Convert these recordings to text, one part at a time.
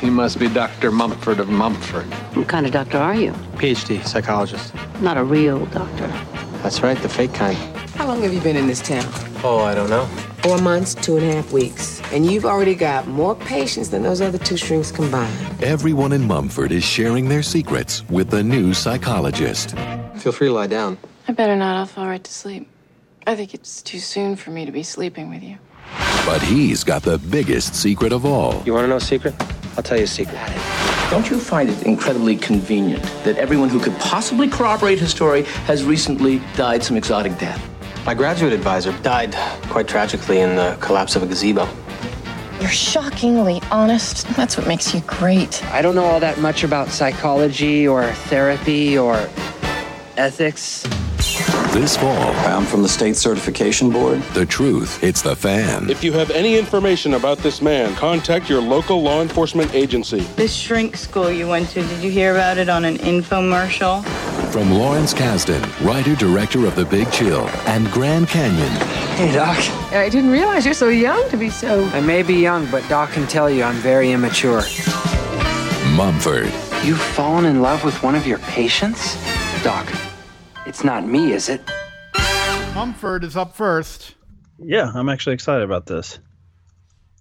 He must be Dr. Mumford of Mumford. What kind of doctor are you? PhD, psychologist. Not a real doctor. That's right, the fake kind. How long have you been in this town? Oh, I don't know. Four months, two and a half weeks. And you've already got more patients than those other two strings combined. Everyone in Mumford is sharing their secrets with the new psychologist. Feel free to lie down. I better not. I'll fall right to sleep. I think it's too soon for me to be sleeping with you. But he's got the biggest secret of all. You want to know a secret? I'll tell you a secret. Don't you find it incredibly convenient that everyone who could possibly corroborate his story has recently died some exotic death? My graduate advisor died quite tragically in the collapse of a gazebo. You're shockingly honest. That's what makes you great. I don't know all that much about psychology or therapy or ethics. This fall, I'm from the State Certification Board. the truth hits the fan. If you have any information about this man, contact your local law enforcement agency. This shrink school you went to, did you hear about it on an infomercial? From Lawrence Kasdan, writer director of The Big Chill, and Grand Canyon, Hey, Doc. I didn't realize you're so young to be so. I may be young, but Doc can tell you I'm very immature. Mumford. You've fallen in love with one of your patients? Doc, it's not me, is it? Mumford is up first. Yeah, I'm actually excited about this.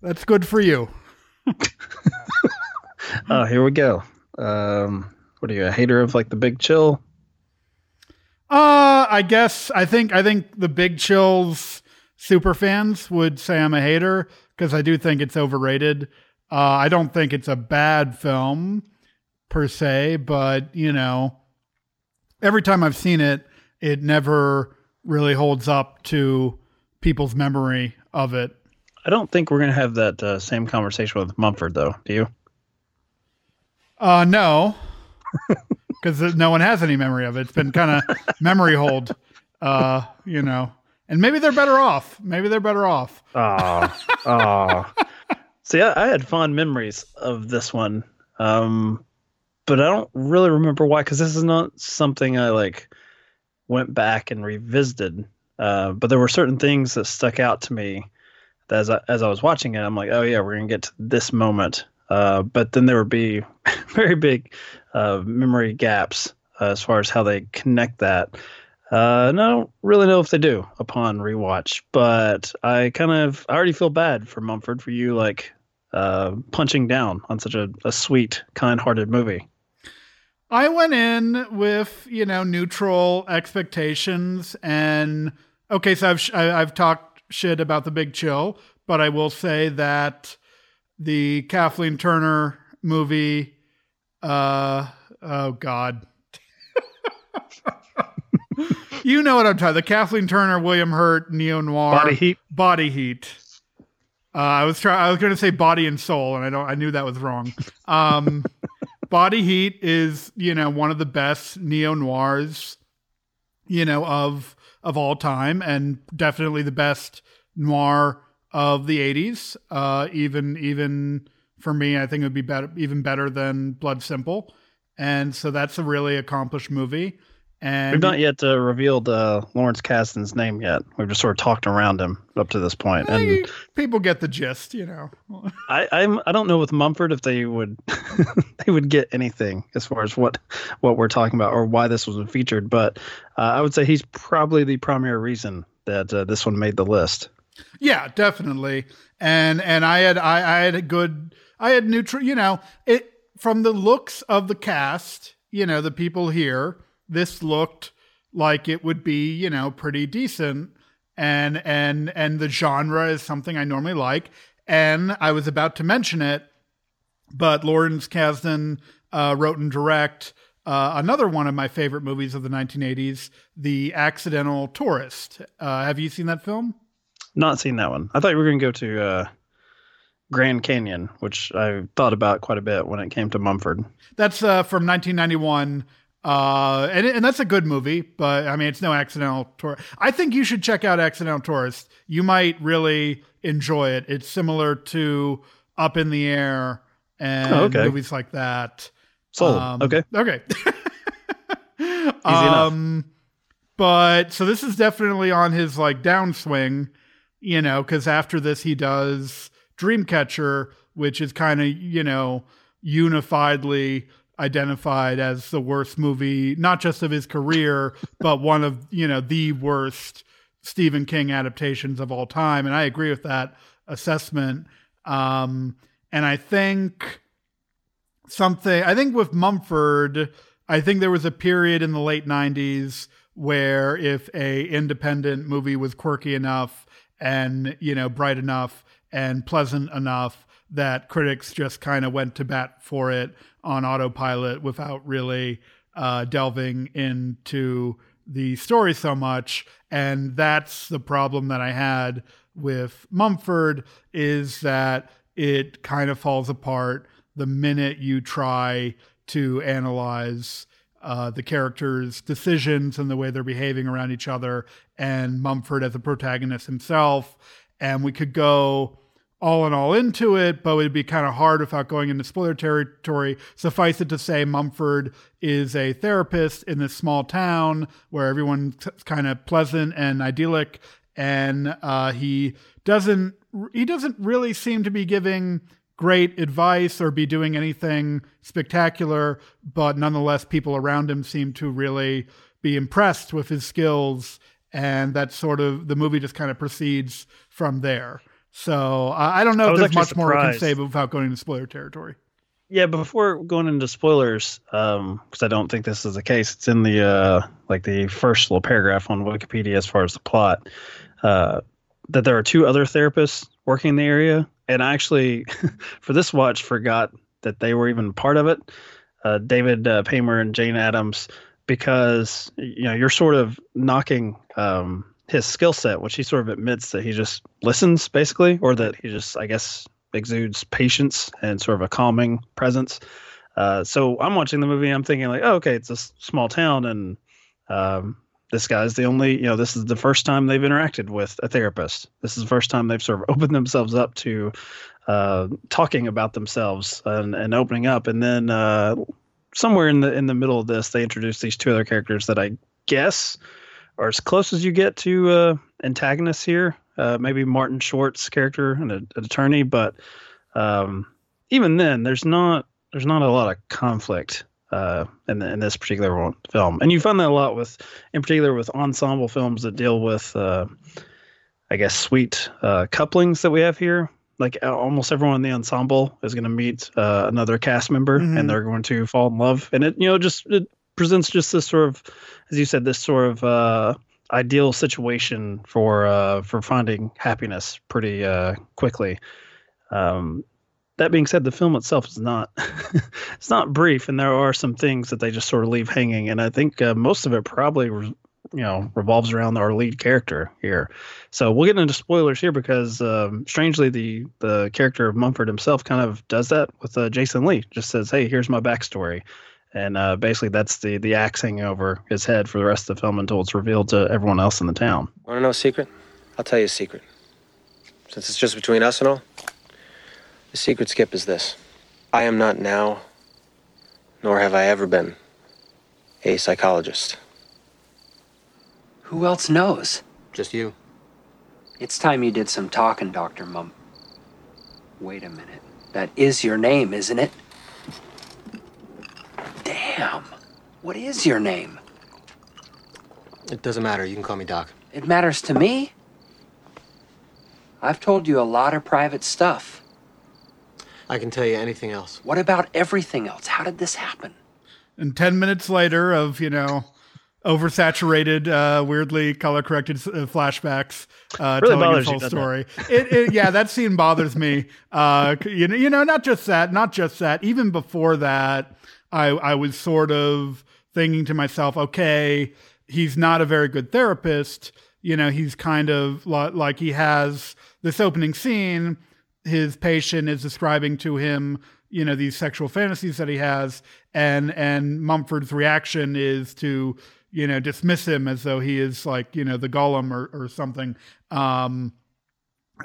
That's good for you. Oh, here we go. Um, what are you, a hater of like the big chill? Uh, I guess I think I think the Big Chills super fans would say I'm a hater because I do think it's overrated. Uh, I don't think it's a bad film per se, but you know, every time I've seen it, it never really holds up to people's memory of it. I don't think we're going to have that uh, same conversation with Mumford, though. Do you? Uh, no, because no one has any memory of it. It's been kind of memory hold, uh, you know. And maybe they're better off. Maybe they're better off. Oh, oh. See, I, I had fond memories of this one, um, but I don't really remember why. Because this is not something I like went back and revisited. Uh, but there were certain things that stuck out to me as I, as I was watching it, I'm like, oh yeah, we're gonna get to this moment. Uh, but then there would be very big uh, memory gaps uh, as far as how they connect that. Uh, and I don't really know if they do upon rewatch, but I kind of I already feel bad for Mumford for you like uh, punching down on such a, a sweet, kind-hearted movie. I went in with you know neutral expectations, and okay, so I've sh- I- I've talked shit about the Big Chill, but I will say that the Kathleen Turner movie, uh, oh god, you know what I'm talking. The Kathleen Turner, William Hurt neo noir Body Heat? Body Heat. Uh, I was trying. I was going to say Body and Soul, and I don't. I knew that was wrong. Um, Body Heat is you know one of the best neo noirs, you know of of all time, and definitely the best noir of the '80s. Uh, even even for me. I think it would be better, even better than Blood Simple. And so that's a really accomplished movie. And We've not yet uh, revealed uh, Lawrence Kasdan's name yet. We've just sort of talked around him up to this point, and people get the gist, you know. I I'm I don't know with Mumford if they would they would get anything as far as what what we're talking about or why this was featured, but uh, I would say he's probably the primary reason that uh, this one made the list. Yeah, definitely. And and I had I, I had a good I had neutral, you know, it from the looks of the cast, you know, the people here this looked like it would be, you know, pretty decent. And and and the genre is something I normally like. And I was about to mention it, but Lawrence Kasdan uh, wrote and direct uh, another one of my favorite movies of the 1980s, The Accidental Tourist. Uh, have you seen that film? Not seen that one. I thought you were going to go to uh, Grand Canyon, which I thought about quite a bit when it came to Mumford. That's uh, from 1991. Uh, and and that's a good movie, but I mean, it's no accidental tour. I think you should check out Accidental Tourist. You might really enjoy it. It's similar to Up in the Air and Oh, okay. movies like that. Sold. Um, Okay. Okay. enough. um, but so this is definitely on his like downswing, you know, because after this he does Dreamcatcher, which is kind of you know unifiedly identified as the worst movie, not just of his career, but one of you know the worst Stephen King adaptations of all time. And I agree with that assessment. Um, and I think something I think with Mumford, I think there was a period in the late '90s where if a independent movie was quirky enough and you know bright enough and pleasant enough that critics just kind of went to bat for it on autopilot without really uh, delving into the story so much and that's the problem that i had with mumford is that it kind of falls apart the minute you try to analyze uh, the characters' decisions and the way they're behaving around each other, and Mumford as a protagonist himself. And we could go all in all into it, but it would be kind of hard without going into spoiler territory. Suffice it to say, Mumford is a therapist in this small town where everyone's kind of pleasant and idyllic, and uh, he doesn't he doesn't really seem to be giving great advice or be doing anything spectacular, but nonetheless, people around him seem to really be impressed with his skills. And that sort of the movie just kind of proceeds from there. So I I don't know I if there's much more we can surprised. say without going into spoiler territory. Yeah, but before going into spoilers, because I don't think this is the case, it's in the uh, like the first little paragraph on Wikipedia as far as the plot uh, that there are two other therapists working in the area, and I actually for this watch forgot that they were even part of it. Uh, David uh, Paymer and Jane Adams, because you know you're sort of knocking um, his skill set, which he sort of admits that he just listens basically, or that he just I guess exudes patience and sort of a calming presence. Uh, so I'm watching the movie. I'm thinking like, oh, okay, it's a small town, and um, this guy's the only. You know, this is the first time they've interacted with a therapist. This is the first time they've sort of opened themselves up to uh, talking about themselves and, and opening up. And then uh, somewhere in the in the middle of this, they introduce these two other characters that I guess are as close as you get to uh, antagonists here. Uh, maybe Martin Short's character, an, an attorney, but um, even then, there's not there's not a lot of conflict uh, in the, in this particular one, film, and you find that a lot with, in particular, with ensemble films that deal with, uh, I guess, sweet uh, couplings that we have here. Like almost everyone in the ensemble is going to meet uh, another cast member, Mhm. and they're going to fall in love, and it you know just it presents just this sort of, as you said, this sort of uh, ideal situation for uh, for finding happiness pretty uh, quickly. Um, that being said, the film itself is not it's not brief, and there are some things that they just sort of leave hanging. And I think uh, most of it probably re- you know revolves around our lead character here. So we'll get into spoilers here because um, strangely, the the character of Mumford himself kind of does that with uh, Jason Lee. Just says, "Hey, here's my backstory." And uh, basically, that's the the axe hanging over his head for the rest of the film until it's revealed to everyone else in the town. Want to know a secret? I'll tell you a secret. Since it's just between us and all, The secret skip is this I am not now, nor have I ever been, a psychologist. Who else knows? Just you. It's time you did some talking, Dr. Mum. Wait a minute. That is your name, isn't it? Damn. What is your name? It doesn't matter. You can call me Doc. It matters to me. I've told you a lot of private stuff. I can tell you anything else. What about everything else? How did this happen? And 10 minutes later of, you know, oversaturated, uh, weirdly color corrected uh, flashbacks, uh, Really telling bothers his whole story. It, it, yeah, that scene bothers me. Uh, you know, you know, not just that, not just that. Even before that, I, I was sort of thinking to myself, okay, he's not a very good therapist. You know, he's kind of like he has this opening scene. His patient is describing to him, you know, these sexual fantasies that he has, and and Mumford's reaction is to, you know, dismiss him as though he is like, you know, the golem or or something. Um,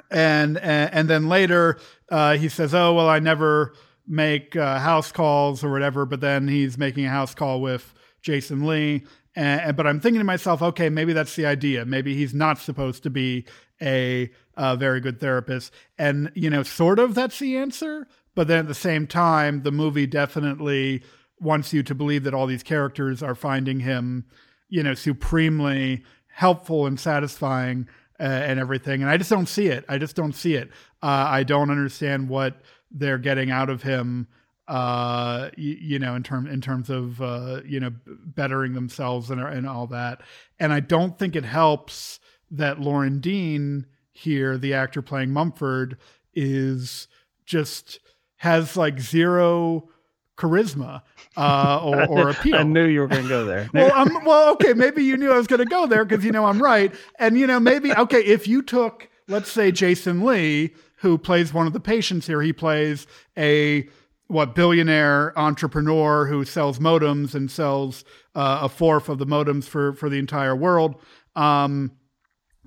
and and, and then later uh, he says, "Oh well, I never make uh, house calls or whatever." But then he's making a house call with Jason Lee. And, but I'm thinking to myself, okay, maybe that's the idea. Maybe he's not supposed to be a, uh very good therapist, and you know, sort of that's the answer. But then at the same time, the movie definitely wants you to believe that all these characters are finding him, you know, supremely helpful and satisfying uh, and everything. And I just don't see it. I just don't see it. Uh, I don't understand what they're getting out of him. Uh, you, you know, in term in terms of uh, you know bettering themselves and and all that. And I don't think it helps that Loren Dean here, the actor playing Mumford, is just has like zero charisma uh, or, or appeal. I knew you were going to go there. Well, I'm, well, okay, maybe you knew I was going to go there because you know I'm right, and you know maybe okay if you took let's say Jason Lee who plays one of the patients here, he plays a what billionaire entrepreneur who sells modems and sells uh, a fourth of the modems for for the entire world. Um,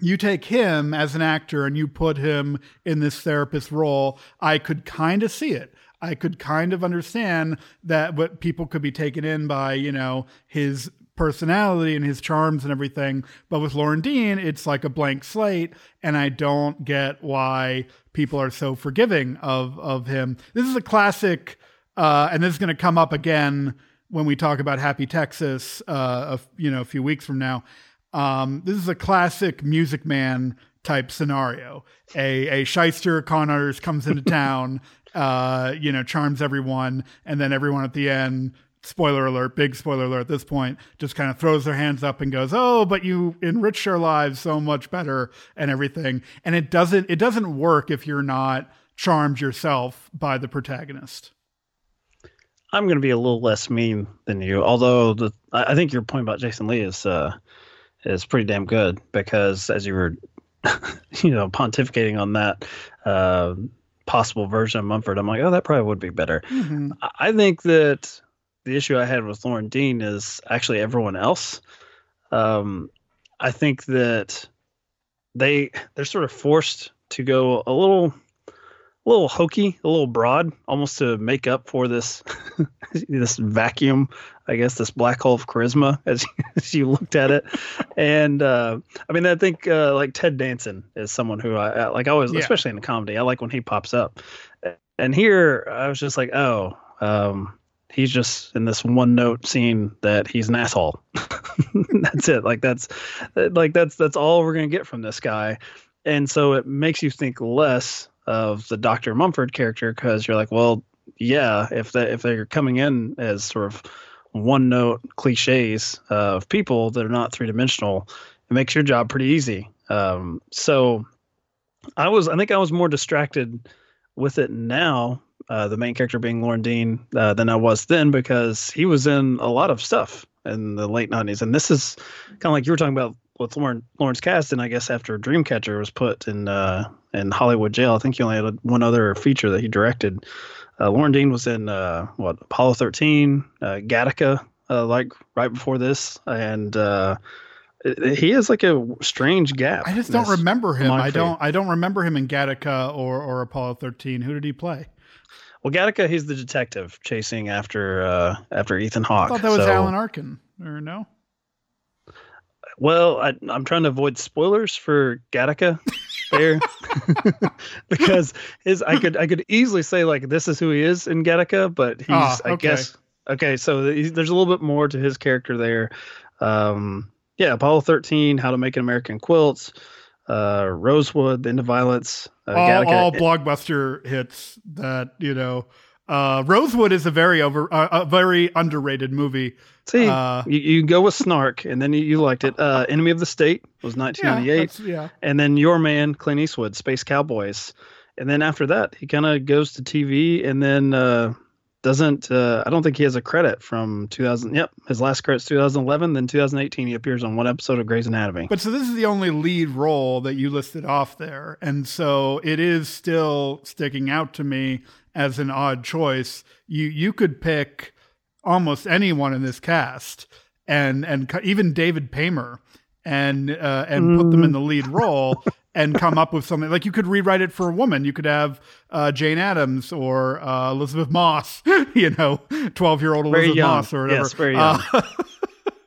you take him as an actor and you put him in this therapist role, I could kind of see it. I could kind of understand that what people could be taken in by, you know, his personality and his charms and everything. But with Loren Dean, it's like a blank slate, and I don't get why people are so forgiving of of him. This is a classic, uh, and this is going to come up again when we talk about Happy Texas, uh, a, you know, a few weeks from now. Um, this is a classic Music Man type scenario. A a shyster con artist comes into town, uh, you know, charms everyone, and then everyone at the end. Spoiler alert! Big spoiler alert at this point. Just kind of throws their hands up and goes, "Oh, but you enrich our lives so much better and everything." And it doesn't it doesn't work if you're not charmed yourself by the protagonist. I'm going to be a little less mean than you, although the I think your point about Jason Lee is uh, is pretty damn good because as you were, you know, pontificating on that uh, possible version of Mumford, I'm like, oh, that probably would be better. Mm-hmm. I think that the issue I had with Loren Dean is actually everyone else. Um, I think that they they're sort of forced to go a little a little hokey, a little broad, almost to make up for this this vacuum, I guess, this black hole of charisma as, as you looked at it. And uh, I mean, I think uh, like Ted Danson is someone who I, I like. Always, Yeah. especially in a comedy, I like when he pops up. And here, I was just like, oh, um, he's just in this one note scene that he's an asshole. that's it. Like that's like that's that's all we're gonna get from this guy. And so it makes you think less of the Dr. Mumford character because you're like, well, yeah, if they if they're coming in as sort of one note cliches of people that are not three dimensional, it makes your job pretty easy. Um, so I was I think I was more distracted with it now, uh, the main character being Loren Dean, uh, than I was then because he was in a lot of stuff in the late '90s, and this is kind of like you were talking about with Lauren Lawrence Kasdan. I guess after Dreamcatcher was put in uh, in Hollywood jail, I think he only had one other feature that he directed. Uh, Loren Dean was in uh, what Apollo 13, uh, Gattaca, uh, like right before this, and uh, he has like a strange gap. I just don't remember him. I don't. I don't remember him in Gattaca or or Apollo 13. Who did he play? Well, Gattaca, he's the detective chasing after uh after Ethan I Hawke. thought that was so- Alan Arkin. Or no? Well, I, I'm trying to avoid spoilers for Gattaca there because his I could I could easily say like this is who he is in Gattaca, but he's Ah, I guess okay. So he's, there's a little bit more to his character there. Um, yeah, Apollo 13, How to Make an American Quilt, uh, Rosewood, The End of Violence, uh, all, all blockbuster hits that you know. Uh, Rosewood is a very over, uh, a very underrated movie. See, uh, you, you go with Snark, and then you, you liked it. Uh, Enemy of the State was 1998. that's- yeah. and then Your Man, Clint Eastwood, Space Cowboys, and then after that, he kind of goes to TV, and then uh, doesn't. Uh, I don't think he has a credit from 2000. Yep, his last credit's 2011. Then 2018, he appears on one episode of Grey's Anatomy. But so this is the only lead role that you listed off there. And so it is still sticking out to me as an odd choice. You you could pick almost anyone in this cast and and even David Paymer and uh, and put them in the lead role and come up with something like you could rewrite it for a woman. You could have uh, Jane Adams or uh, Elisabeth Moss, you know, 12-year-old Very Elizabeth young. Moss or whatever. Yes, very young. Uh,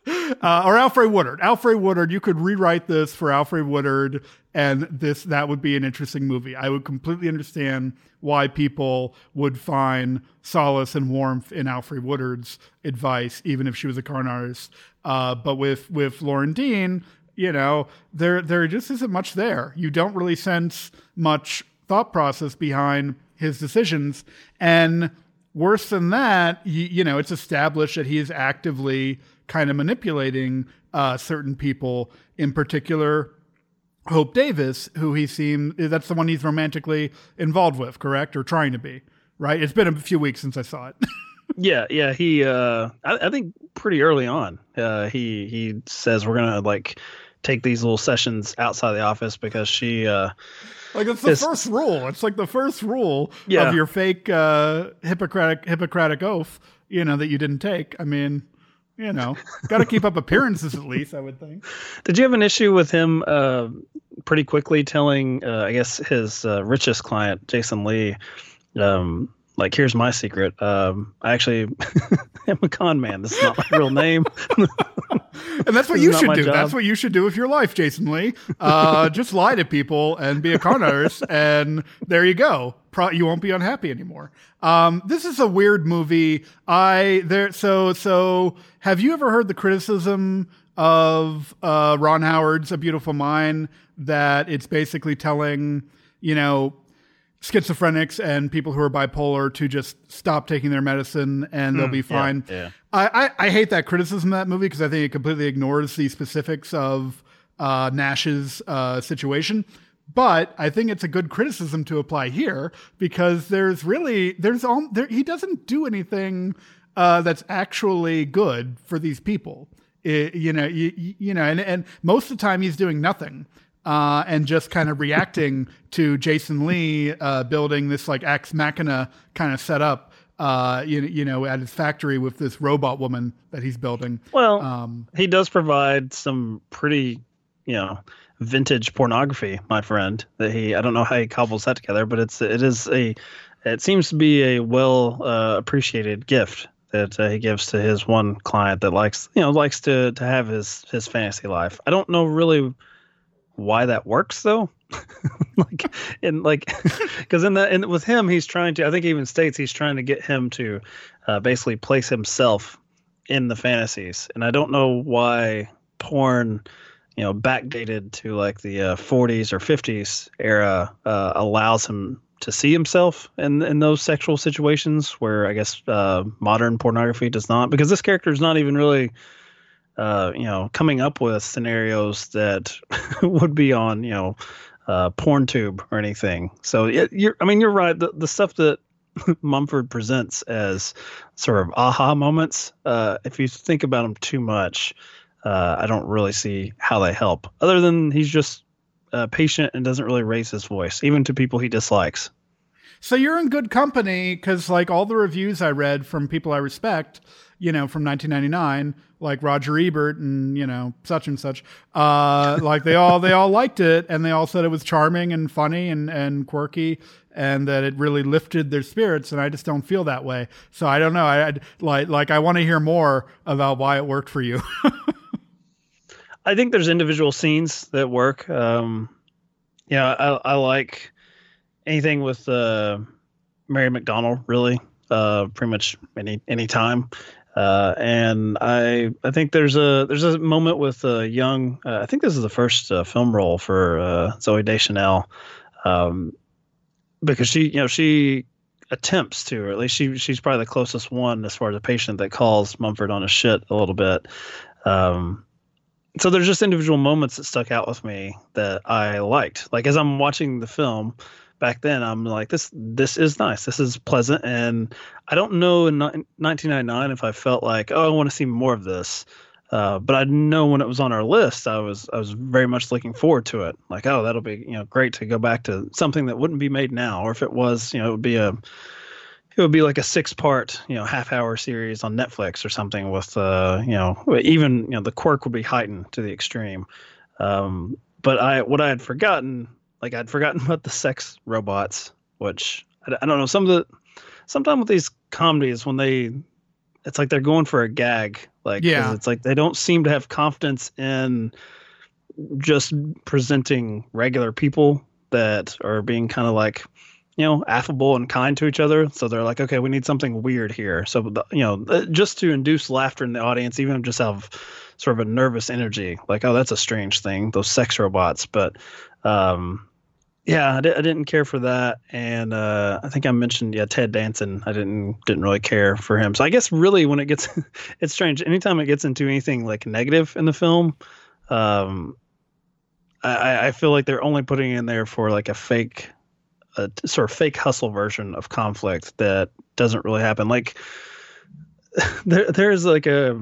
uh, or Alfred Woodard. Alfred Woodard. You could rewrite this for Alfred Woodard, and this that would be an interesting movie. I would completely understand why people would find solace and warmth in Alfred Woodard's advice, even if she was a con artist. Uh, but with with Loren Dean, you know, there there just isn't much there. You don't really sense much thought process behind his decisions, and worse than that, you, you know, it's established that he is actively kind of manipulating uh, certain people, in particular Hope Davis, who he seems that's the one he's romantically involved with, correct, or trying to be, right? It's been a few weeks since I saw it. Yeah, yeah. He, uh, I, I think pretty early on, uh, he he says we're gonna like take these little sessions outside the office because she, uh, like it's the It's- first rule. It's like the first rule Yeah. of your fake uh, Hippocratic Hippocratic oath. You know that you didn't take. I mean, you know, got to keep up appearances at least. I would think. Did you have an issue with him uh, pretty quickly telling, uh, I guess, his uh, richest client, Jason Lee, um, like, here's my secret. Um, I actually am a con man. This is not my real name. And that's what you should do. job. That's what you should do with your life, Jason Lee. Uh, just lie to people and be a con artist, and there you go. Pro- you won't be unhappy anymore. Um, this is a weird movie. I there. So so. Have you ever heard the criticism of uh, Ron Howard's A Beautiful Mind that it's basically telling you know schizophrenics and people who are bipolar to just stop taking their medicine and they'll Hmm, be yeah, fine. yeah. I, I, I hate that criticism of that movie because I think it completely ignores the specifics of uh, Nash's uh, situation. But I think it's a good criticism to apply here because there's really there's all there he doesn't do anything uh, that's actually good for these people. It- you know, you, you know, and, and most of the time he's doing nothing uh, and just kind of reacting to Jason Lee uh, building this like ex machina kind of setup. Uh, you, you know, at his factory with this robot woman that he's building. Well, Um, he does provide some pretty, you know, vintage pornography, my friend. That he, I don't know how he cobbles that together, but it's it is a, it seems to be a well uh, appreciated gift that uh, he gives to his one client that likes, you know, likes to to have his his fantasy life. I don't know really why that works though. like and like because in that and with him he's trying to i think even states he's trying to get him to uh, basically place himself in the fantasies and i don't know why porn you know backdated to like the uh, 40s or 50s era uh, allows him to see himself in in those sexual situations where i guess uh, modern pornography does not because this character is not even really uh, you know, coming up with scenarios that would be on, you know, uh, PornTube or anything. So yeah, you're, I mean, you're right. The, the stuff that Mumford presents as sort of aha moments, uh, if you think about them too much, uh, I don't really see how they help. Other than he's just uh, patient and doesn't really raise his voice, even to people he dislikes. So you're in good company because, like, all the reviews I read from people I respect, you know, from 1999, like Roger Ebert and you know such and such, uh, like they all they all liked it and they all said it was charming and funny and and quirky and that it really lifted their spirits. And I just don't feel that way. So I don't know. I I'd, like like I want to hear more about why it worked for you. I think there's individual scenes that work. Um, yeah, I, I like anything with uh, Mary McDonnell. Really, uh, pretty much any any time. Uh, and I I think there's a there's a moment with a young uh, I think this is the first uh, film role for uh, Zooey Deschanel, um, because she you know she attempts to or at least she she's probably the closest one as far as a patient that calls Mumford on his shit a little bit. Um, so there's just individual moments that stuck out with me that I liked. Like as I'm watching the film back then, I'm like, this this is nice. This is pleasant, and I don't know in 1999 if I felt like, oh, I want to see more of this. Uh, but I know when it was on our list, I was I was very much looking forward to it. Like, oh, that'll be you know great to go back to something that wouldn't be made now, or if it was, you know, it would be a it would be like a six part you know half hour series on netflix or something with uh you know even you know the quirk would be heightened to the extreme um but i what i had forgotten like i'd forgotten about the sex robots which i, I don't know some of the sometimes with these comedies when they it's like they're going for a gag Like Yeah. it's like they don't seem to have confidence in just presenting regular people that are being kind of like you know affable and kind to each other. So they're like okay we need something weird here. So the, you know just to induce laughter in the audience even just have sort of a nervous energy like oh that's a strange thing those sex robots. But um yeah I, di- I didn't care for that and uh i think i mentioned yeah ted danson. I didn't didn't really care for him. So i guess really when it gets it's strange. Anytime it gets into anything like negative in the film um I, I feel like they're only putting in there for like a fake, a sort of fake hustle version of conflict that doesn't really happen. Like there, there's like a,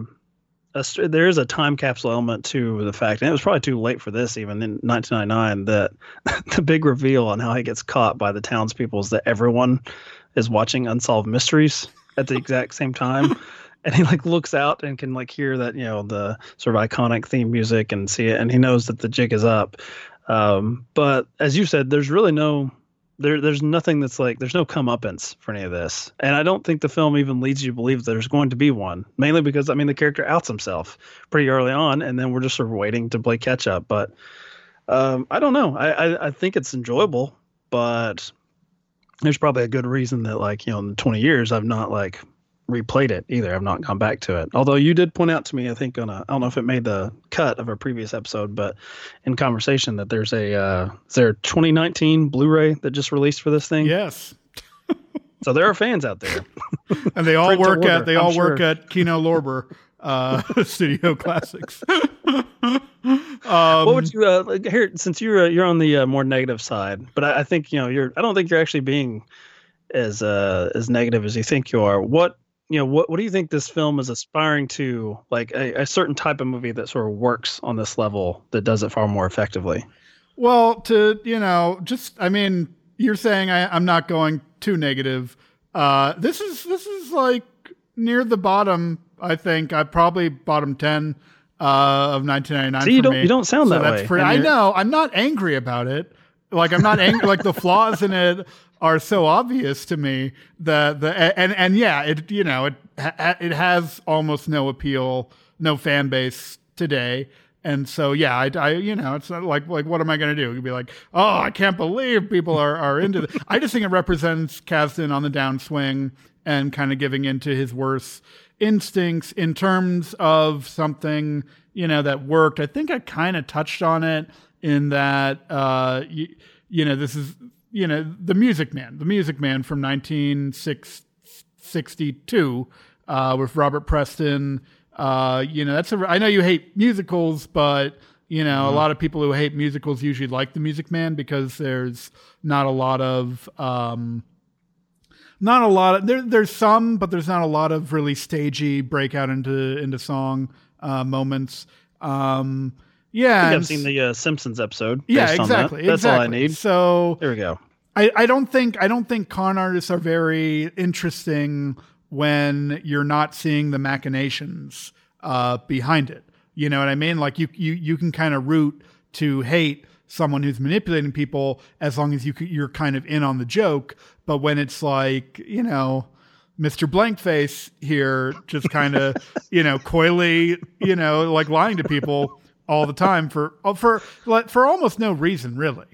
a there is a time capsule element to the fact, and it was probably too late for this even in 1999 that the big reveal on how he gets caught by the townspeople is that everyone is watching unsolved mysteries at the exact same time. And he like looks out and can like hear that you know the sort of iconic theme music and see it and he knows that the jig is up. Um, but as you said there's really no there there's nothing that's like there's no comeuppance for any of this. And i don't think the film even leads you to believe there's going to be one mainly because i mean the character outs himself pretty early on and then we're just sort of waiting to play catch up. But um, i don't know. I, I i think it's enjoyable but there's probably a good reason that like you know in 20 years i've not like replayed it either. I've not gone back to it. Although you did point out to me i think on a i don't know if it made the cut of a previous episode but in conversation that there's a uh is there a 2019 blu-ray that just released for this thing? Yes. So there are fans out there. And they all work order, at they I'm all work at Kino Lorber uh, Studio Classics. what would you uh, like, here since you're uh, you're on the uh, more negative side but I, I think you know you're i don't think you're actually being as uh as negative as you think you are. What you know what what do you think this film is aspiring to like a, a certain type of movie that sort of works on this level that does it far more effectively Well, to you know, just I mean, you're saying I, I'm not going too negative. Uh, this is this is like near the bottom. I think I probably bottom ten uh, of 1999. See, you for don't- me. you don't sound So that that's way, pretty- I know. I'm not angry about it. Like I'm not angry. like the flaws in it are so obvious to me that the and and yeah, it you know it it has almost no appeal, no fan base today. And so, yeah, I, I, you know, it's not like, like, what am I going to do? You'd be like, oh, I can't believe people are, are into this. I just think it represents Kasdan on the downswing and kind of giving into his worst instincts in terms of something, you know, that worked. I think I kind of touched on it in that, uh, you, you know, this is, you know, the Music Man, the Music Man from 1962 uh, with Robert Preston. Uh, you know, that's a, I know you hate musicals, but you know, a lot of people who hate musicals usually like the Music Man because there's not a lot of, um, not a lot of there. There's some, but there's not a lot of really stagey breakout into into song uh, moments. Um, yeah, I think I've seen the uh, Simpsons episode. yeah, based on that. exactly. That's all I need. So there we go. I, I don't think I don't think con artists are very interesting when you're not seeing the machinations uh, behind it. You know what I mean? Like you you you can kind of root to hate someone who's manipulating people as long as you you're kind of in on the joke. But when it's like you know. Mr. Blankface here just kind of, you know, coyly, you know, like lying to people all the time for for for almost no reason really.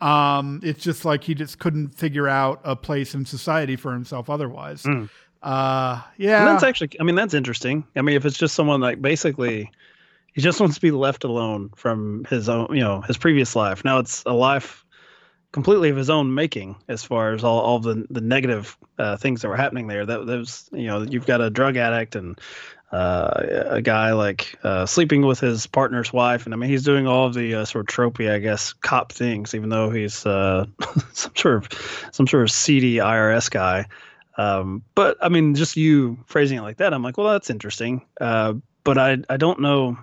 Um, it's just like he just couldn't figure out a place in society for himself otherwise. Mm. Uh, yeah, and that's actually. I mean, that's interesting. I mean, if it's just someone like basically, he just wants to be left alone from his own, you know, his previous life. Now it's a life completely of his own making, as far as all, all the the negative uh, things that were happening there. That, that was, you know, you've got a drug addict and uh, a guy like uh, sleeping with his partner's wife, and I mean he's doing all of the uh, sort of tropey, I guess, cop things, even though he's uh, some sort of some sort of seedy IRS guy. Um, but I mean, just you phrasing it like that, I'm like, well, that's interesting. Uh, but I I don't know,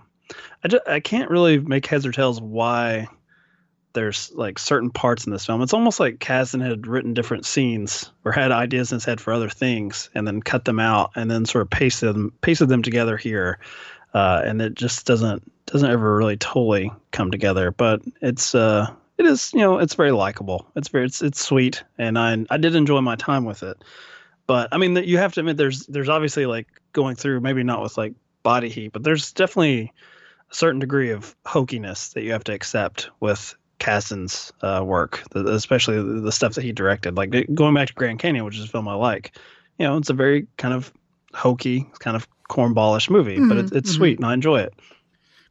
I just, I can't really make heads or tails why there's like certain parts in this film. It's almost like Kasdan had written different scenes or had ideas in his head for other things and then cut them out and then sort of pasted them pasted them together here. Uh, and it just doesn't doesn't ever really totally come together. But it's uh it is you know it's very likable. It's very it's it's sweet and I I did enjoy my time with it. But I mean you have to admit there's there's obviously like going through maybe not with like body heat, but there's definitely a certain degree of hokiness that you have to accept with Kasdan's uh, work, especially the stuff that he directed. Like going back to Grand Canyon, which is a film I like. You know, it's a very kind of hokey, kind of cornballish movie, mm-hmm, but it, it's mm-hmm. sweet and I enjoy it.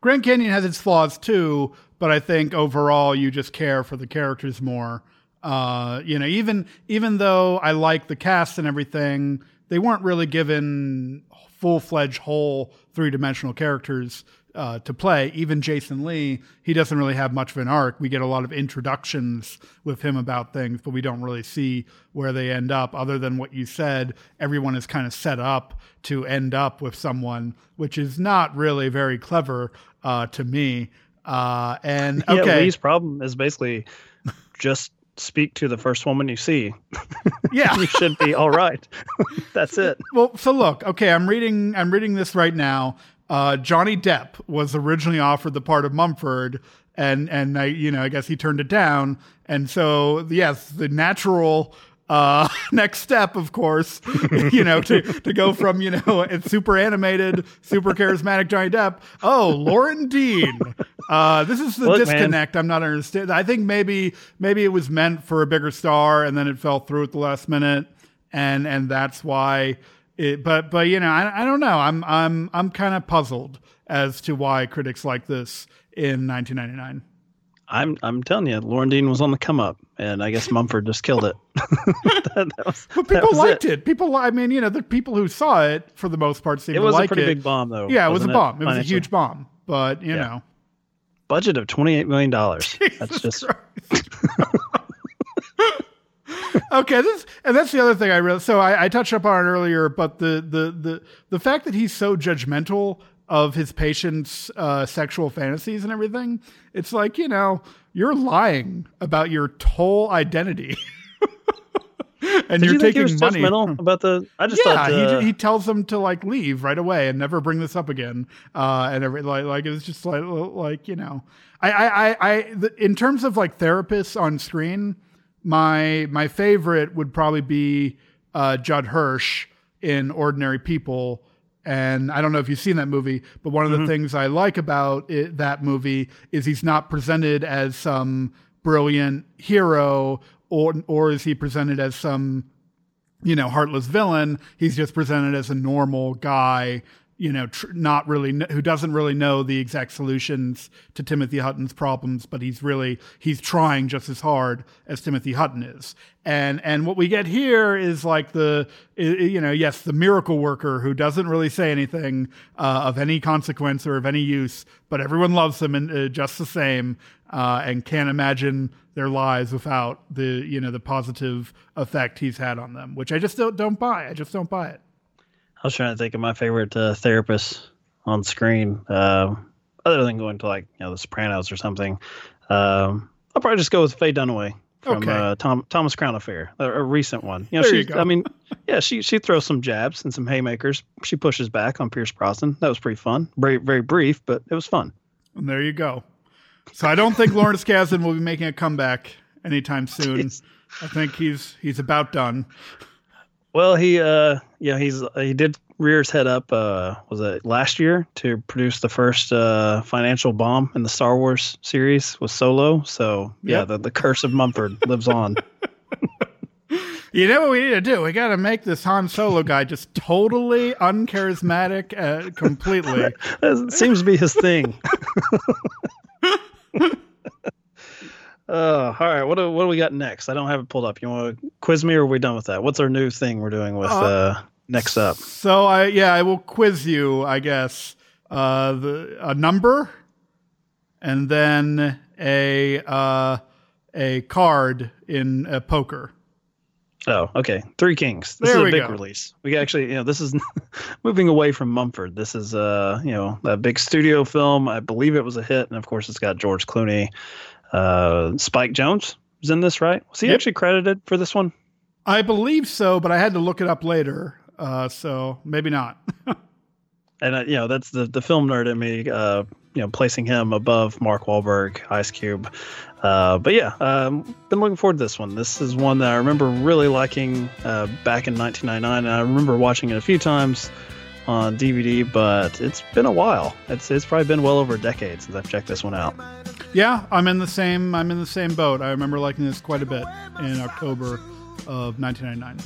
Grand Canyon has its flaws too, but I think overall you just care for the characters more. Uh, you know, even even though I like the cast and everything, they weren't really given full fledged whole three dimensional characters uh, to play. Even Jason Lee, he doesn't really have much of an arc. We get a lot of introductions with him about things, but we don't really see where they end up. Other than what you said, everyone is kind of set up to end up with someone, which is not really very clever uh, to me. Uh, and okay, yeah, Lee's problem is basically just speak to the first woman you see. Yeah. you should be all right. That's it. Well, so look, okay, I'm reading I'm reading this right now. Uh, Johnny Depp was originally offered the part of Mumford, and and I, you know, I guess he turned it down. And so, yes, the natural uh, next step, of course, you know, to, to go from, you know, it's super animated, super charismatic Johnny Depp. Oh, Loren Dean. Uh, this is the Look, disconnect. Man. I'm not understanding. I think maybe, maybe it was meant for a bigger star and then it fell through at the last minute. And, and that's why it, but but you know I, I don't know I'm I'm I'm kind of puzzled as to why critics like this in 1999. I'm I'm telling you, Loren Dean was on the come up, and I guess Mumford just killed it. that, that was, but people liked it. it. People, I mean, you know, the people who saw it for the most part seemed it was to like a pretty it. big bomb, though. Yeah, it was a bomb. It, was a huge bomb, but you yeah. know, budget of twenty eight million dollars. That's just. okay, this and that's the other thing I really. So I, I touched up on it earlier, but the the the the fact that he's so judgmental of his patients' uh, sexual fantasies and everything, it's like you know you're lying about your whole identity. and Did you're you taking money about the. I just yeah, thought uh... he, he tells them to like leave right away and never bring this up again. Uh, and every like like it's just like like you know, I I I, I the, in terms of like therapists on screen, my my favorite would probably be uh, Judd Hirsch in Ordinary People. And I don't know if you've seen that movie, but one of the mm-hmm. things I like about it, that movie is he's not presented as some brilliant hero, or or is he presented as some, you know, heartless villain? He's just presented as a normal guy you know, tr- not really, kn- who doesn't really know the exact solutions to Timothy Hutton's problems, but he's really, he's trying just as hard as Timothy Hutton is. And, and what we get here is like the, you know, yes, the miracle worker who doesn't really say anything uh, of any consequence or of any use, but everyone loves him and uh, just the same, uh, and can't imagine their lives without the, you know, the positive effect he's had on them, which I just don't, don't buy. I just don't buy it. I was trying to think of my favorite uh, therapist on screen, uh, other than going to like you know The Sopranos or something. Um, I'll probably just go with Faye Dunaway from Okay. uh, Tom Thomas Crown Affair, a, a recent one. You know, There she. you go. I mean, yeah, she she throws some jabs and some haymakers. She pushes back on Pierce Brosnan. That was pretty fun. Very very brief, but it was fun. And there you go. So I don't think Lawrence Kasdan will be making a comeback anytime soon. I think he's he's about done. Well, he uh yeah he's he did rear his head up uh was it last year to produce the first uh financial bomb in the Star Wars series with Solo. So yeah, Yep. the the curse of Mumford lives on. You know what we need to do? We got to make this Han Solo guy just totally uncharismatic, uh, completely. That seems to be his thing. Uh, all right. What do, what do we got next? I don't have it pulled up. You want to quiz me, or are we done with that? What's our new thing we're doing with Uh, uh, next up? So I yeah, I will quiz you, I guess. Uh the a number and then a uh a card in a poker. Oh, okay. Three Kings. This There is a big go. release. We actually, you know, this is moving away from Mumford. This is, uh, you know, a big studio film. I believe it was a hit, and of course, it's got George Clooney. Uh, Spike Jonze was in this, right? Was he Yep. actually credited for this one? I believe so, but I had to look it up later. Uh so maybe not. And uh, you know, that's the the film nerd in me. Uh, you know, placing him above Mark Wahlberg, Ice Cube. Uh, but yeah, um, been looking forward to this one. This is one that I remember really liking uh, back in 1999, and I remember watching it a few times on DVD. But it's been a while. It's it's probably been well over a decade since I've checked this one out. Yeah, I'm in the same I'm in the same boat. I remember liking this quite a bit in October of 1999.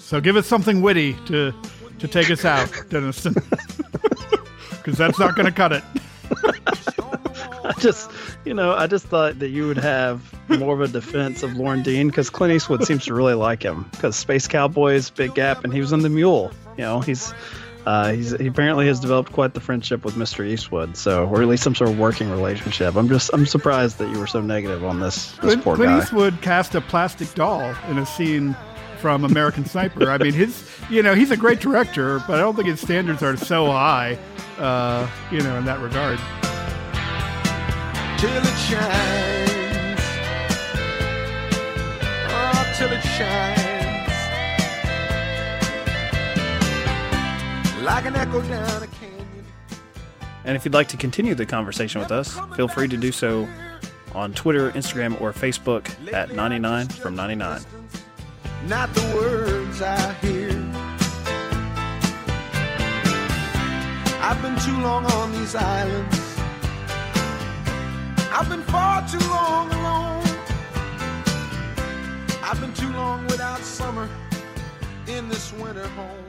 So give us something witty to to take us out, Denniston. Cuz that's not going to cut it. I just, you know, I just thought that you would have more of a defense of Loren Dean because Clint Eastwood seems to really like him because Space Cowboys, Big Gap, and he was in The Mule. You know, he's. Uh, he's he apparently has developed quite the friendship with Mr. Eastwood, so or at least some sort of working relationship. I'm just I'm surprised that you were so negative on this this Clint, poor Clint guy. Eastwood cast a plastic doll in a scene from American Sniper. I mean, his you know he's a great director, but I don't think his standards are so high, uh, you know, in that regard. Till it shines. Oh, till it shines. Like an echo down a canyon. And if you'd like to continue the conversation with us, feel free to do so on Twitter, Instagram, or Facebook at 99 from 99. Not the words I hear. I've been too long on these islands. I've been far too long alone. I've been too long without summer in this winter home.